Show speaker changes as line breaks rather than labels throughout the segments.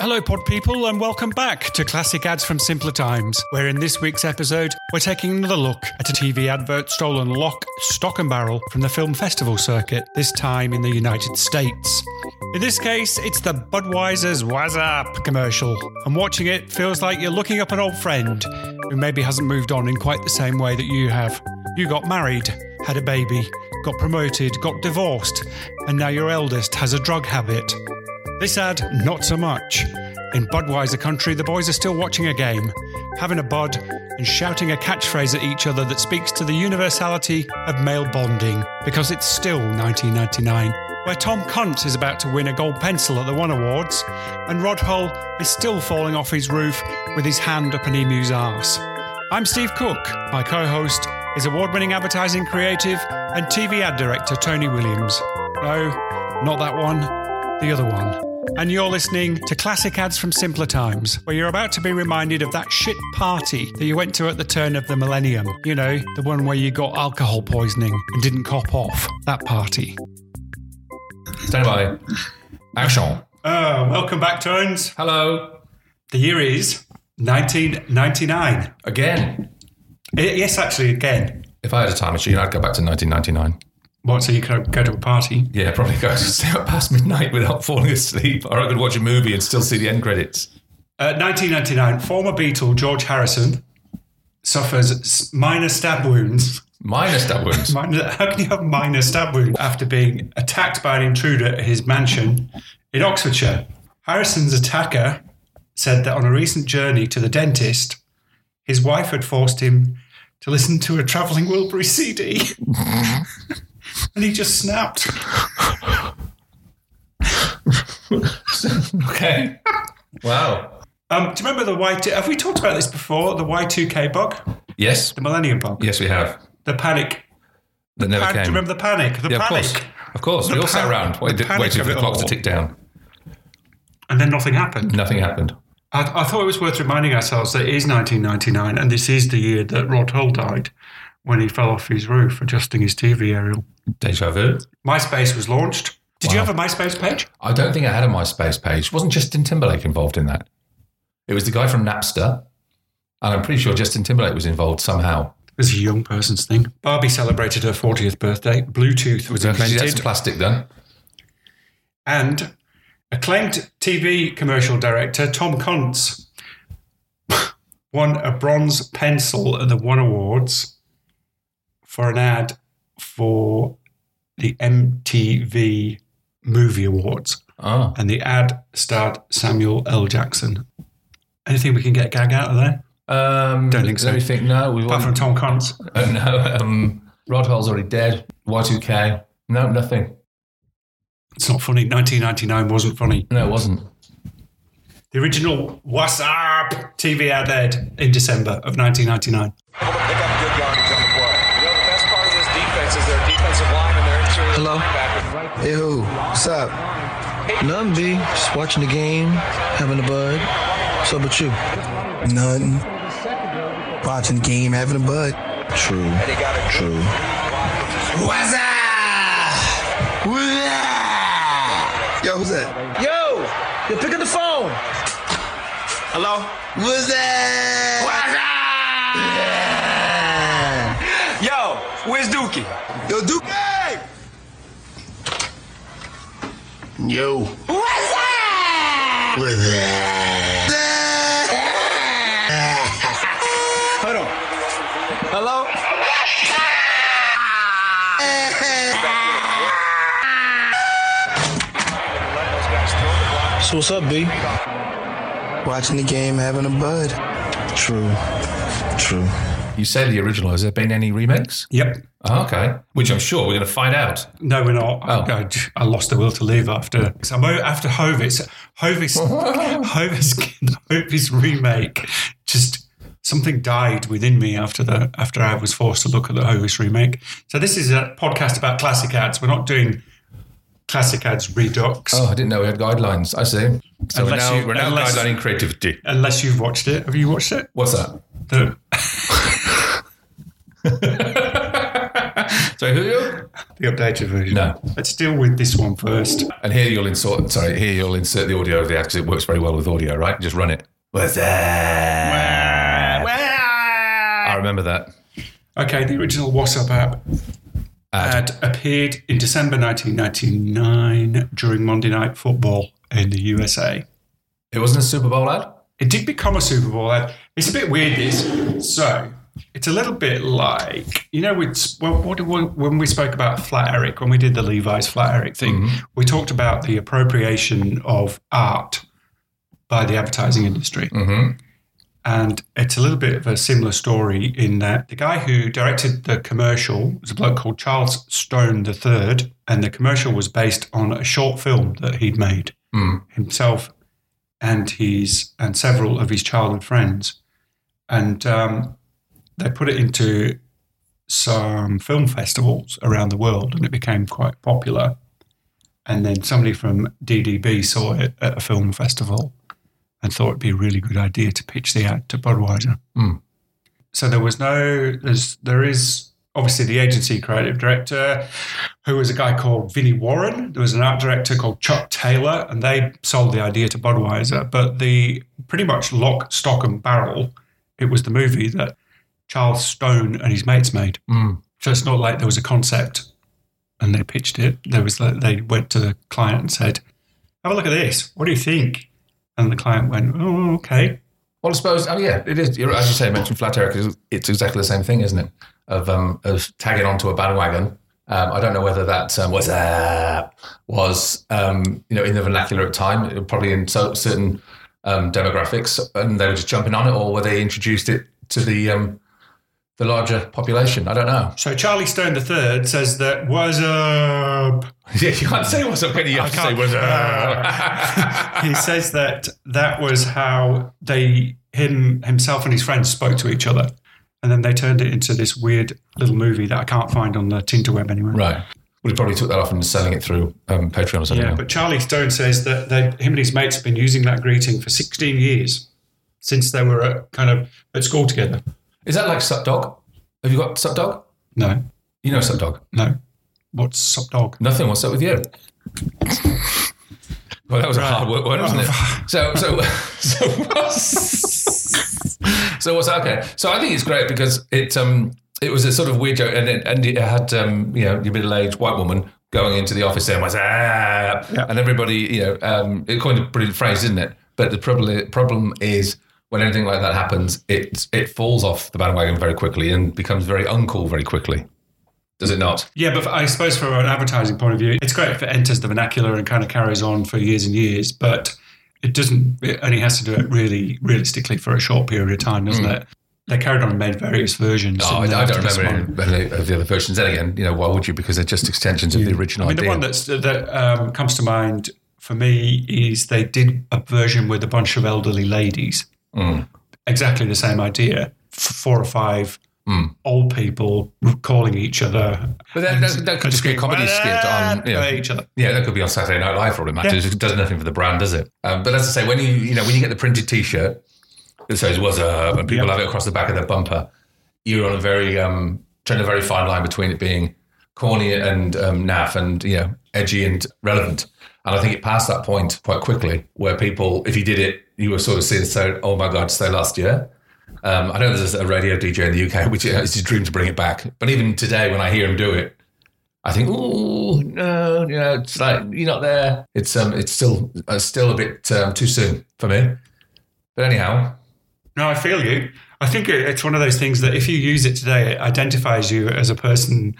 Hello, pod people, and welcome back to Classic Ads from Simpler Times, where in this week's episode, we're taking another look at a TV advert stolen lock, stock, and barrel from the film festival circuit, this time in the United States. In this case, it's the Budweiser's What's Up commercial, and watching it feels like you're looking up an old friend who maybe hasn't moved on in quite the same way that you have. You got married, had a baby, got promoted, got divorced, and now your eldest has a drug habit. This ad, not so much. In Budweiser country, the boys are still watching a game, having a bud, and shouting a catchphrase at each other that speaks to the universality of male bonding, because it's still 1999, where Tom Kuntz is about to win a gold pencil at the One Awards, and Rod Hull is still falling off his roof with his hand up an emu's arse. I'm Steve Cook. My co host is award winning advertising creative and TV ad director Tony Williams. No, not that one, the other one. And you're listening to Classic Ads from Simpler Times, where you're about to be reminded of that shit party that you went to at the turn of the millennium. You know, the one where you got alcohol poisoning and didn't cop off. That party.
Stand by. Action.
Oh, welcome back, Tones.
Hello.
The year is 1999.
Again.
Eh, yes, actually, again.
If I had a time machine, I'd go back to 1999.
What, so you could go to a party?
Yeah, probably go to stay up past midnight without falling asleep. Or I could watch a movie and still see the end credits.
Uh, 1999, former Beatle George Harrison suffers minor stab wounds.
Minor stab wounds.
Minor, how can you have minor stab wounds after being attacked by an intruder at his mansion in Oxfordshire? Harrison's attacker said that on a recent journey to the dentist, his wife had forced him to listen to a travelling Wilbury CD. and he just snapped.
okay. Wow.
Um, do you remember the Y2? Have we talked about this before? The Y2K bug?
Yes.
The Millennium bug?
Yes, we have.
The panic.
That never
Pan-
came.
do you remember the panic? The
yeah, of
panic.
course. Of course.
The
we all sat around
the
waiting, waiting for the clock to tick down.
And then nothing happened.
Nothing happened.
I, I thought it was worth reminding ourselves that it is 1999 and this is the year that Rod Hull died when he fell off his roof adjusting his TV aerial.
Deja vu.
MySpace was launched. Did you have a MySpace page?
I don't think I had a MySpace page. Wasn't Justin Timberlake involved in that? It was the guy from Napster. And I'm pretty sure Justin Timberlake was involved somehow.
It was a young person's thing. Barbie celebrated her 40th birthday. Bluetooth was
Maybe that's
invented.
plastic then.
And acclaimed TV commercial director Tom Kuntz won a bronze pencil at the One Awards for an ad for the MTV Movie Awards.
Oh.
And the ad starred Samuel L. Jackson. Anything we can get a gag out of there?
Um,
Don't think so.
Let me think. No, we
Apart from Tom Kuntz.
Uh, no, um, Rod Hull's already dead. Y2K. No, nothing.
It's not funny. 1999 wasn't funny.
No, it wasn't.
The original What's Up TV ad aired in December of 1999.
Pick up good yardage on the play. You know, the best part of this defense is their defensive line and their interior
Hello? Hey, who? What's up? Nothing, B. Just watching the game, having a bud. What's up with you? Nothing. Watching the game, having a bud. True.
And he got it.
True. What's up? What's Yo, who's that? Yo, yo, pick up the phone.
Hello?
What's that?
Yo, where's Dookie?
Yo, Duke. Yo. What's that? What's that?
Hold on. Hello?
So what's up, B? Watching the game, having a bud. True. True.
You say the original. Has there been any remakes?
Yep.
Oh, okay. Which I'm sure we're going to find out.
No, we're not.
Oh.
I, I lost the will to live after. So after Hovis. Hovis. Hovis. Hovis remake. Just something died within me after the after I was forced to look at the Hovis remake. So this is a podcast about classic ads. We're not doing classic ads redux.
Oh, I didn't know we had guidelines. I see. So we're
Unless
now,
you-
we're now
unless-
guidelining creativity.
Unless you've watched it. Have you watched it?
What's that?
The,
So who are you?
the updated version.
No.
Let's deal with this one first.
And here you'll insert. Sorry, here you'll insert the audio of the ad because it works very well with audio, right? Just run it. What's that? I remember that.
Okay, the original What's Up app
Ad.
ad appeared in December 1999 during Monday Night Football in the USA.
It wasn't a Super Bowl ad.
It did become a Super Bowl ad. It's a bit weird, this. So, it's a little bit like, you know, it's, well, what, what, when we spoke about Flat Eric, when we did the Levi's Flat Eric thing, mm-hmm. we talked about the appropriation of art by the advertising industry. Mm-hmm. And it's a little bit of a similar story in that the guy who directed the commercial was a bloke called Charles Stone III, and the commercial was based on a short film that he'd made mm. himself and his and several of his childhood friends, and um, they put it into some film festivals around the world, and it became quite popular. And then somebody from DDB saw it at a film festival and thought it'd be a really good idea to pitch the ad to Budweiser. Hmm. So there was no, there's, there is obviously the agency creative director, who was a guy called Vinnie Warren. There was an art director called Chuck Taylor, and they sold the idea to Budweiser. But the pretty much lock, stock, and barrel, it was the movie that Charles Stone and his mates made. So it's not like there was a concept and they pitched it. There was like, they went to the client and said, "Have a look at this. What do you think?" And the client went, "Oh, okay."
Well, I suppose. Oh, yeah, it is. As you say, you mentioned flat Eric. It's, it's exactly the same thing, isn't it? Of um, of tagging onto a bandwagon. Um, I don't know whether that um, was uh, was um, you know in the vernacular at the time, probably in so, certain um, demographics, and they were just jumping on it, or were they introduced it to the um, the larger population? I don't know.
So Charlie Stone III says that was up.
Yeah, you can't say what's up, can you? You have to say what's up.
he says that that was how they him himself and his friends spoke to each other, and then they turned it into this weird little movie that I can't find on the Tinterweb anywhere.
right. Well, he probably took that off and selling it through um, Patreon or something.
Yeah, but Charlie Stone says that they, him and his mates have been using that greeting for 16 years since they were at, kind of at school together.
Is that like Sup Dog? Have you got Sup Dog?
No,
You know Sup Dog?
no. What's sup dog?
Nothing. What's up with you? Well, that was a hard work one, wasn't it? So, so, so, what's, so what's okay? So I think it's great because it um it was a sort of weird joke, and it, and it had um you know your middle aged white woman going into the office saying what's up, and everybody you know um it coined a brilliant phrase, didn't it? But the problem problem is when anything like that happens, it it falls off the bandwagon very quickly and becomes very uncool very quickly. Does it not?
Yeah, but I suppose from an advertising point of view, it's great if it enters the vernacular and kind of carries on for years and years, but it doesn't, it only has to do it really realistically for a short period of time, doesn't it? They carried on and made various versions.
Oh, I, I don't remember any of the other versions. Then again, you know, why would you? Because they're just extensions of the original
I mean, the one that's, that um, comes to mind for me is they did a version with a bunch of elderly ladies.
Mm.
Exactly the same idea. Four or five old people calling each other.
but that, that, that could just be a comedy skit on you know,
each other.
Yeah, that could be on Saturday Night Live for all it matters.
Yeah.
It does nothing for the brand, does it? Um, but as I say, when you you know when you get the printed T-shirt that says "What's up" and people
Yeah.
have it across the back of their bumper, you're on a very um, trying a very fine line between it being corny and um, naff, and you know edgy and relevant. And I think it passed that point quite quickly where people, if you did it, you were sort of seeing, so, oh my God, so last year. Um, I know there's a radio DJ in the UK, which is his dream to bring it back. But even today, when I hear him do it, I think, oh no, you know, it's like you're not there. It's um, it's still uh, still a bit um, too soon for me. But anyhow,
No, I feel you. I think it's one of those things that if you use it today, it identifies you as a person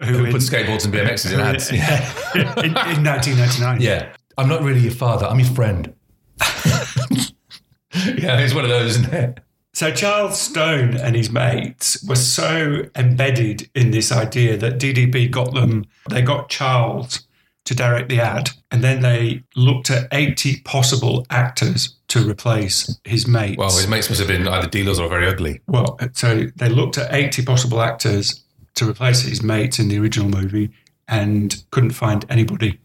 who,
who puts skateboards and BMXs in ads? Yeah.
in, in 1999.
yeah, I'm not really your father. I'm your friend. yeah, it's one of those, isn't it?
So Charles Stone and his mates were so embedded in this idea that DDB got them, they got Charles to direct the ad, and then they looked at 80 possible actors to replace his mates.
Well, his mates must have been either dealers or very ugly.
Well, so they looked at 80 possible actors to replace his mates in the original movie and couldn't find anybody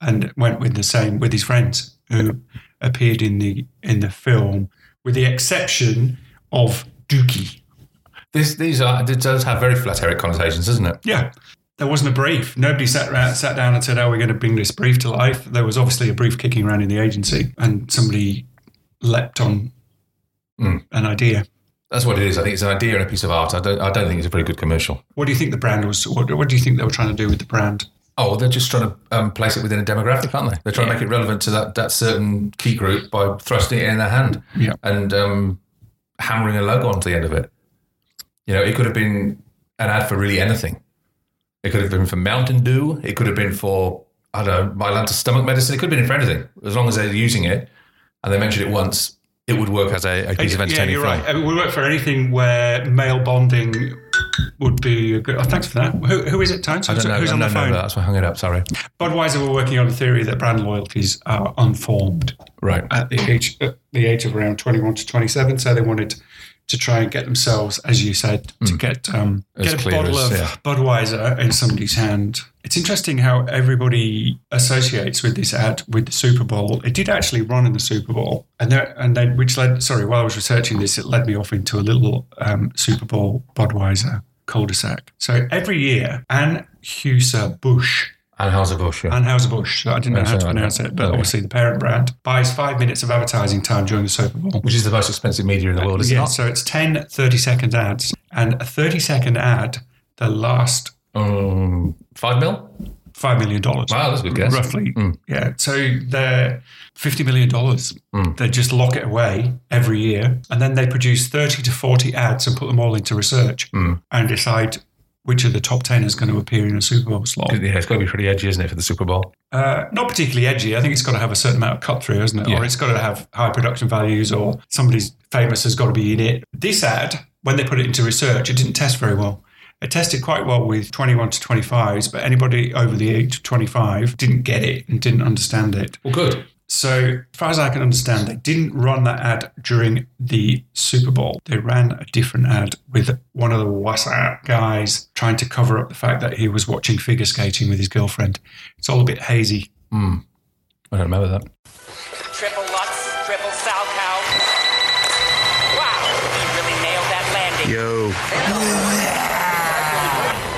and went with the same with his friends who appeared in the in the film with the exception of Dookie.
This, these are, it does have very Flat Eric connotations, doesn't it?
Yeah. There wasn't a brief. Nobody sat around, sat down and said, "Oh, we're going to bring this brief to life." There was obviously a brief kicking around in the agency, and somebody leapt on
Mm.
an idea.
That's what it is. I think it's an idea and a piece of art. I don't, I don't think it's a very good commercial.
What do you think the brand was? What, what do you think they were trying to do with the brand?
Oh, they're just trying to um, place it within a demographic, aren't they? They're trying to make it relevant to that, that certain key group by thrusting it in their hand
Yeah.
and um, hammering a logo onto the end of it. You know, it could have been an ad for really anything. It could have been for Mountain Dew. It could have been for, I don't know, Mylanta stomach medicine. It could have been for anything. As long as they're using it and they mentioned it once, it would work as a, a piece of
yeah, you're
film.
right. I mean, we work for anything where male bonding would be a good. Oh, thanks for that. Who, who is it?
I don't know.
Who's
I
on the
don't know
phone?
that. That's why I hung it up. Sorry.
Budweiser were working on a theory that brand loyalties are unformed
Right.
at the age at the age of around 21 to 27. So they wanted to try and get themselves, as you said, to get um. Get a bottle
as-
of
yeah.
Budweiser in somebody's hand. It's interesting how everybody associates with this ad with the Super Bowl. It did actually run in the Super Bowl, and there, and then which led. Sorry, while I was researching this, it led me off into a little um, Super Bowl Budweiser cul-de-sac. So every year, Anne Huser Bush
Anheuser-Busch, yeah.
Anheuser-Busch. I didn't know how to pronounce it, but
okay.
obviously the parent brand buys five minutes of advertising time during the Super Bowl.
Which is the most expensive media in the world, is it
yeah,
not?
so it's 10 30 second ads. And a 30 second ad, the last
Um, five mil?
$5 million.
Wow, that's a good guess.
Roughly.
Mm.
Yeah. So they're $50 million.
Mm.
They just lock it away every year. And then they produce 30 to 40 ads and put them all into research
Mm.
and decide which of the top 10 is going to appear in a Super Bowl slot.
Yeah, it's got to be pretty edgy, isn't it, for the Super Bowl?
Uh, not particularly edgy. I think it's got to have a certain amount of cut through, hasn't it?
Yeah.
Or it's got to have high production values, or somebody's famous has got to be in it. This ad, when they put it into research, it didn't test very well. It tested quite well with 21 to 25s, but anybody over the age of 25 didn't get it and didn't understand it.
Well, good.
So, as far as I can understand, they didn't run that ad during the Super Bowl. They ran a different ad with one of the What's Up guys trying to cover up the fact that he was watching figure skating with his girlfriend. It's all a bit hazy.
Mm. I don't remember that.
Triple Lutz, triple Salchow. Wow, he really nailed that landing.
Yo.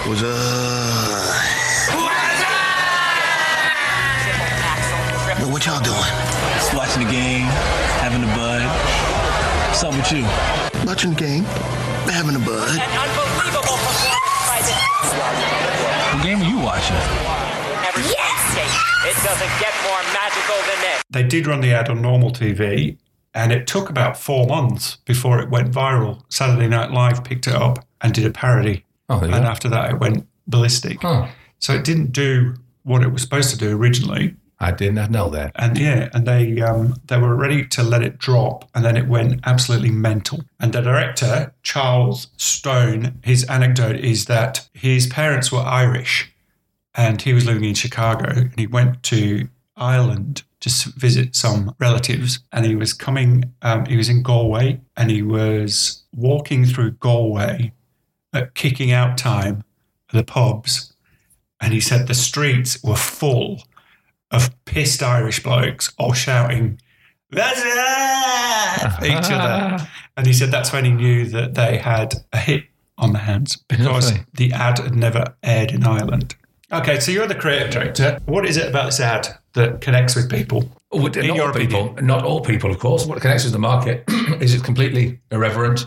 What's up? What y'all doing?
Just watching the game, having a bud. What's up with you?
Watching the game, having a bud.
An unbelievable performance by this
What game are you watching?
ever skate. It doesn't get more magical than this.
They did run the ad on normal TV, and it took about four months before it went viral. Saturday Night Live picked it up and did a parody.
Oh,
and
go.
after that, it went ballistic.
Oh,
So it didn't do what it was supposed to do originally.
I didn't know that.
And yeah, and they um, they were ready to let it drop, and then it went absolutely mental. And the director, Charles Stone, his anecdote is that his parents were Irish, and he was living in Chicago, and he went to Ireland to visit some relatives, and he was coming. Um, he was in Galway, and he was walking through Galway at kicking out time the pubs, and he said the streets were full of pissed Irish blokes all shouting, "That's it!" at each other. And he said that's when he knew that they had a hit on their hands because
Lovely.
the ad had never aired in Ireland. Okay, so you're the creative director. What is it about this ad that connects with people? In
not
your
all people, not all people, of course. What connects with the market is it's completely irreverent.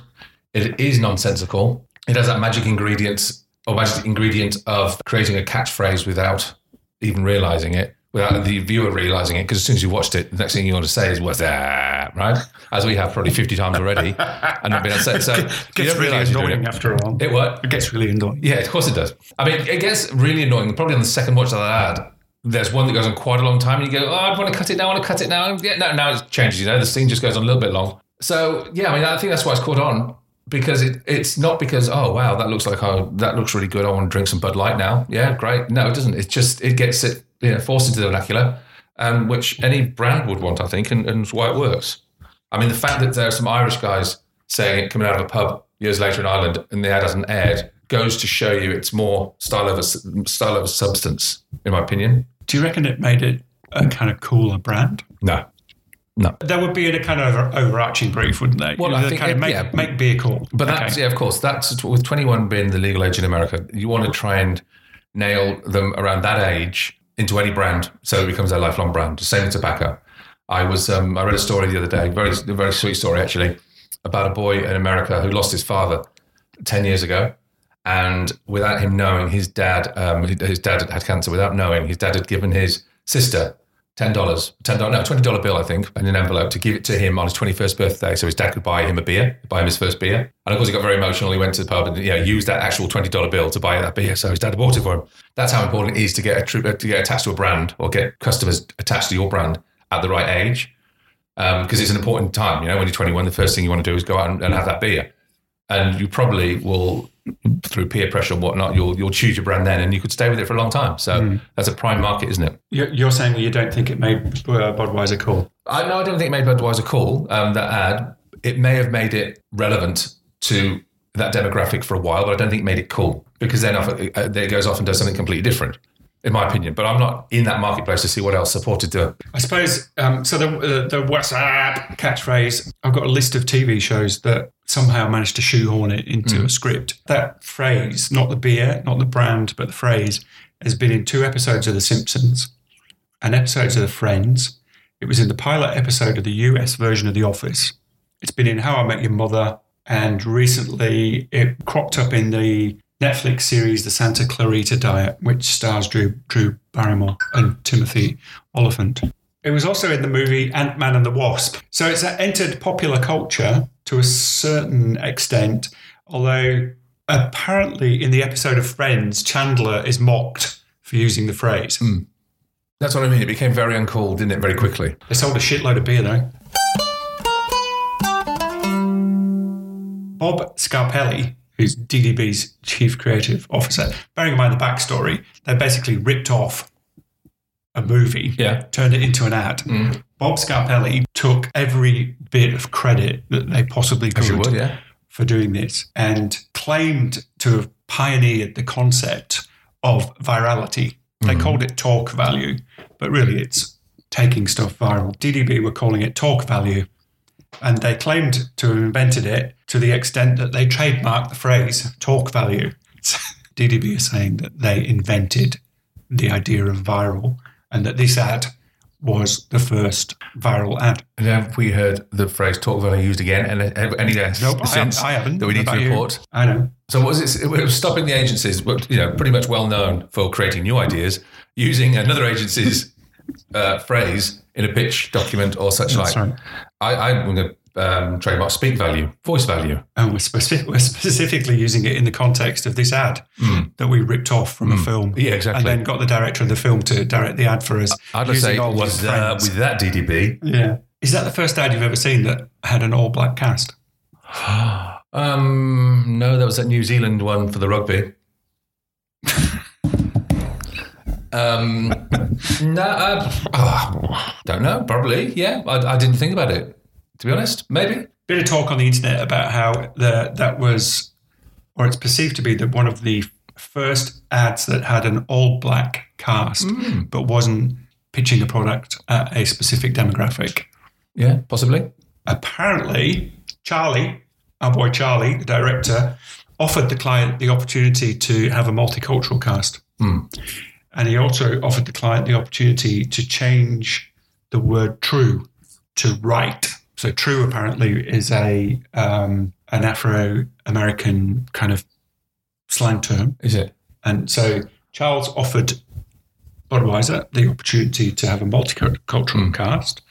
It is nonsensical. It has that magic ingredient or magic ingredient of creating a catchphrase without even realizing it, without the viewer realizing it. Because as soon as you watched it, the next thing you want to say is "What's that?" Right? As we have probably fifty times already, and not been upset. So it
gets really
realize you're doing
annoying after a while.
It what?
It gets really annoying.
Yeah, of course it does. I mean, it gets really annoying. Probably on the second watch of that ad, there's one that goes on quite a long time, and you go, "Oh, I want to cut it now. I want to cut it now." Yeah, no, now it changes. You know, the scene just goes on a little bit long. So yeah, I mean, I think that's why it's caught on because it, it's not because oh wow that looks like oh that looks really good. I want to drink some Bud Light now. Yeah, great. No, it doesn't. it just it gets it you know forced into the vernacular, um, which any brand would want, I think, and, and it's why it works. I mean, the fact that there are some Irish guys saying it coming out of a pub years later in Ireland and the ad hasn't aired goes to show you it's more style over style over substance, in my opinion.
Do you reckon it made it a kind of cooler brand?
No, no.
There would be a kind of overarching brief, wouldn't they?
Well,
You
I think
kind of make,
yeah.
make beer cool.
But that's
Okay.
yeah, of course. That's with 21 being the legal age in America. You want to try and nail them around that age into any brand, so it becomes a lifelong brand. Same with tobacco. I was um, I read a story the other day, very very sweet story actually, about a boy in America who lost his father 10 years ago. And without him knowing, his dad, um, his dad had cancer. Without knowing, his dad had given his sister ten dollars, ten dollars, no, twenty dollar bill, I think, in an envelope to give it to him on his twenty first birthday, so his dad could buy him a beer, buy him his first beer. And of course, he got very emotional. He went to the pub and you know used that actual twenty dollar bill to buy that beer. So his dad bought it for him. That's how important it is to get a tri- uh, to get attached to a brand or get customers attached to your brand at the right age, um, because it's an important time. You know, when you're twenty one, the first thing you want to do is go out and, and have that beer and you probably will through peer pressure and whatnot you'll you'll choose your brand then and you could stay with it for a long time. So that's a prime market isn't it?
You're, saying that you don't think it made uh, Budweiser cool?
I no I don't think it made Budweiser cool um, that ad. It may have made it relevant to that demographic for a while but I don't think it made it cool because then off, uh, it goes off and does something completely different in my opinion but I'm not in that marketplace to see what else supported the
I suppose um, so. The uh, the What's Up catchphrase. I've got a list of TV shows that somehow managed to shoehorn it into a script. That phrase, not the beer, not the brand, but the phrase, has been in two episodes of The Simpsons, and episodes of The Friends. It was in the pilot episode of the US version of The Office. It's been in How I Met Your Mother, and recently it cropped up in the Netflix series The Santa Clarita Diet, which stars Drew, Drew Barrymore and Timothy Olyphant. It was also in the movie Ant Man and the Wasp. So it's entered popular culture to a certain extent, although apparently in the episode of Friends, Chandler is mocked for using the phrase. Hmm.
that's what I mean it became very uncool didn't it very quickly
They sold a shitload of beer though. Bob Scarpelli, who's DDB's chief creative officer, bearing in mind the backstory, they basically ripped off a movie,
Yeah.
turned it into an ad. Mm. Bob Scarpelli took every bit of credit that they possibly could
would yeah
for doing this and claimed to have pioneered the concept of virality. They mm-hmm. called it talk value, but really it's taking stuff viral. DDB were calling it talk value. And they claimed to have invented it to the extent that they trademarked the phrase talk value. DDB is saying that they invented the idea of viral and that this ad was the first viral ad.
and have we heard the phrase talk value used again and uh, any uh,
Nope, I, haven't.
that we need to
about you?
report
I know.
So what was it? It was stopping the agencies, but you know, pretty much well known for creating new ideas, using another agency's uh, phrase in a pitch document or such
That's
like.
right.
I, I'm going to um, trademark speak value, voice value.
And we're, we're specifically using it in the context of this ad that we ripped off from a film.
Hmm. Yeah, exactly.
And then got the director of the film to direct the ad for us.
I'd say uh, with that DDB.
yeah. Is that the first ad you've ever seen that had an all black cast?
Um, no, that was that New Zealand one for the rugby. Um, no, uh, oh, don't know. Probably, yeah. I, I didn't think about it. To be honest, maybe.
Bit of talk on the internet about how the, that was, or it's perceived to be that one of the first ads that had an all black cast,
Hmm.
but wasn't pitching a product at a specific demographic.
Yeah, possibly.
apparently Charlie, our boy Charlie, the director, offered the client the opportunity to have a multicultural cast.
Hmm.
And he also offered the client the opportunity to change the word true to right. So true apparently is a um, an Afro American kind of slang term.
Is it?
And so Charles offered Budweiser the opportunity to have a multicultural cast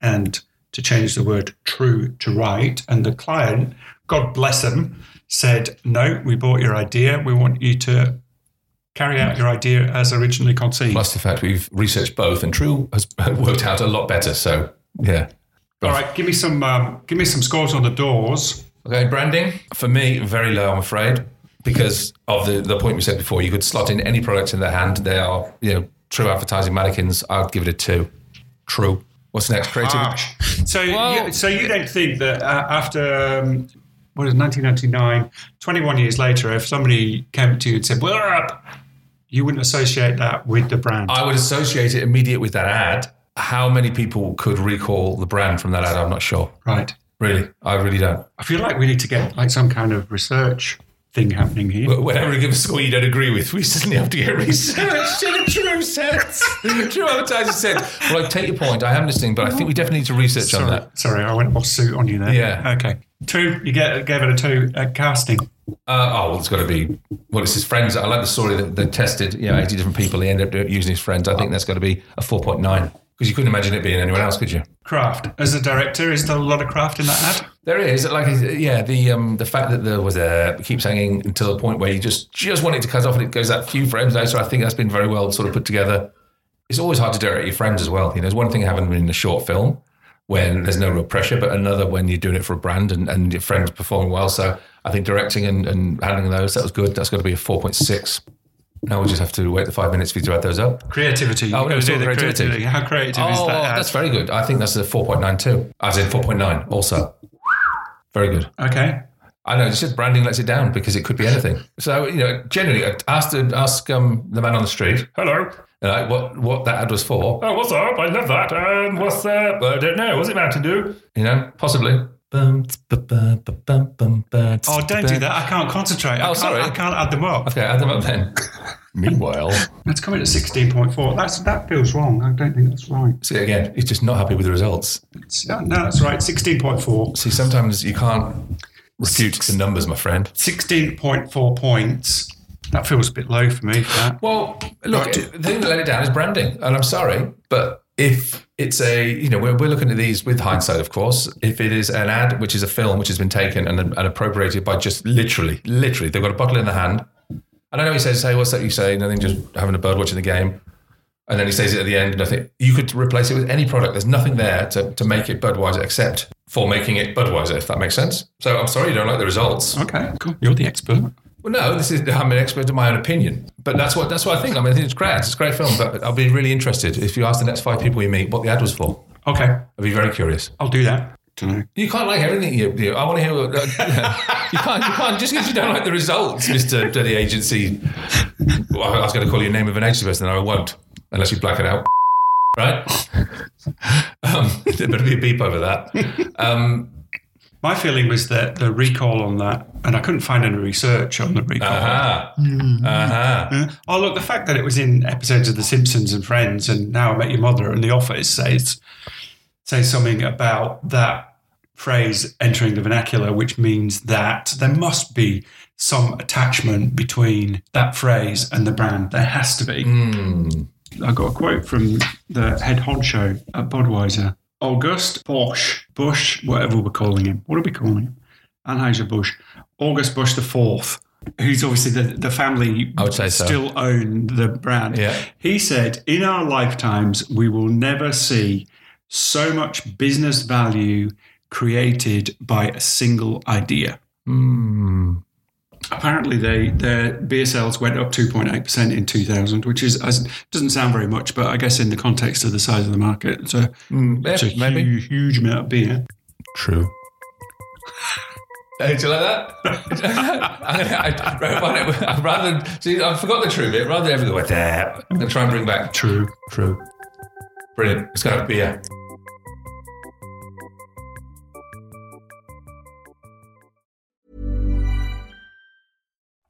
and to change the word true to right. And the client, God bless him, said, No, we bought your idea. We want you to carry out your idea as originally conceived.
Plus the fact we've researched both, and True has worked out a lot better. So yeah.
All right, give me some um, give me some scores on the doors.
Okay, branding for me very low, I'm afraid, because of the the point we said before. You could slot in any product in their hand. They are you know true advertising mannequins. I'd give it a two. True. What's next? Creative.
Harsh. So, you, so you don't think that uh, after um, what is 1999, 21 years later, if somebody came to you and said, "Well, up," you wouldn't associate that with the brand.
I would associate it immediate with that ad. How many people could recall the brand from that ad? I'm not sure.
Right.
Really, I really don't.
I feel like we need to get like some kind of research thing happening here.
Whenever we give a score you don't agree with, we suddenly have to get research in a true sense. true advertising sense. Well, I take your point. I am listening, but I think we definitely need to research
sorry,
on that.
Sorry, I went off suit on you there.
Yeah.
Okay. Two. You get gave it a two at casting.
Uh, oh, well, it's got to be. Well, it's his friends. I like the story that they tested. You know, eighty different people. He ended up using his friends. I think that's got to be a four point nine because you couldn't imagine it being anyone else, could you?
Craft as a director, is there a lot of craft in that ad?
There is, like, yeah, the um, the fact that there was a keeps hanging until the point where you just just want it to cut off and it goes that few frames later. I think that's been very well sort of put together. It's always hard to direct your friends as well. You know, there's one thing having in a short film when there's no real pressure, but another when you're doing it for a brand and, and your friends performing well. So I think directing and, and handling those that was good. That's got to be a four point six. Now we just have to wait the five minutes for you to add those up.
Creativity.
Oh, no,
got to
all
do the
creativity.
How creative is
Oh,
that? ad?
that's very good. I think that's a 4.92, as in 4.9 also. Very good.
Okay.
I know, it's just branding lets it down because it could be anything. So, you know, generally, ask, the, ask um, the man on the street, hello, you know, what, what that ad was for.
Oh, what's up? I love that. Um, what's that? I don't know. What's it Mountain Dew?
You know, possibly.
Oh, don't do that. I can't concentrate. I
Oh,
can't,
sorry.
I can't add them up.
Okay, add them up then. Meanwhile,
Let's come at 16.4. That's, that feels wrong. I don't think that's right.
see again, he's just not happy with the results.
It's- no, that's right. 16.4.
See, sometimes you can't refute the numbers, my friend.
16.4 points. That feels a bit low for me for that.
Well, look, the thing that let it down is branding, and I'm sorry, but if it's a, you know, we're, we're looking at these with hindsight, of course. If it is an ad, which is a film, which has been taken and, and appropriated by just literally, literally, they've got a bottle in the hand, and I know he says, "Hey, what's that you say?" Nothing, just having a bird watching the game, and then he says it at the end. Nothing. You could replace it with any product. There's nothing there to, to make it Budweiser except for making it Budweiser. If that makes sense. So I'm sorry you don't like the results.
Okay, cool. You're the expert.
Well, no, this is I'm an expert in my own opinion, but that's what that's what I think. I mean, I think it's great. It's a great film, but I'll be really interested if you ask the next five people you meet what the ad was for.
Okay,
I'd be very curious.
I'll do that. Dunno.
You can't like everything you. you I want to hear. What, uh, you can't. You can't just because you don't like the results, Mister Dirty Agency. Well, I was going to call you a name of an agency person, and I won't unless you black it out. Right? Um, there better be a beep over that. Um,
My feeling was that the recall on that, and I couldn't find any research on the recall.
aha.
Mm-hmm.
Aha.
Yeah. Oh, look, the fact that it was in episodes of The Simpsons and Friends and Now I Met Your Mother and The Office says, says something about that phrase entering the vernacular, which means that there must be some attachment between that phrase and the brand. There has to be. Hmm. I got a quote from the head honcho at Budweiser. August Bosch, Bush, whatever we're calling him. What are we calling him? Anheuser Busch. August Busch the fourth, who's obviously the, the family
I would say so.
still own the brand.
Yeah.
He said, in our lifetimes, we will never see so much business value created by a single idea.
Hmm.
Apparently, they their beer sales went up 2.8% in 2000, which is as, doesn't sound very much, but I guess in the context of the size of the market, it's a,
Mm, yeah,
it's a
maybe.
huge, huge amount of beer.
True. Hey, do you like that? I, I, I, rather see, I forgot the true bit. Rather than everything went there, I'm going to try and bring back
true,
true, brilliant. It's going to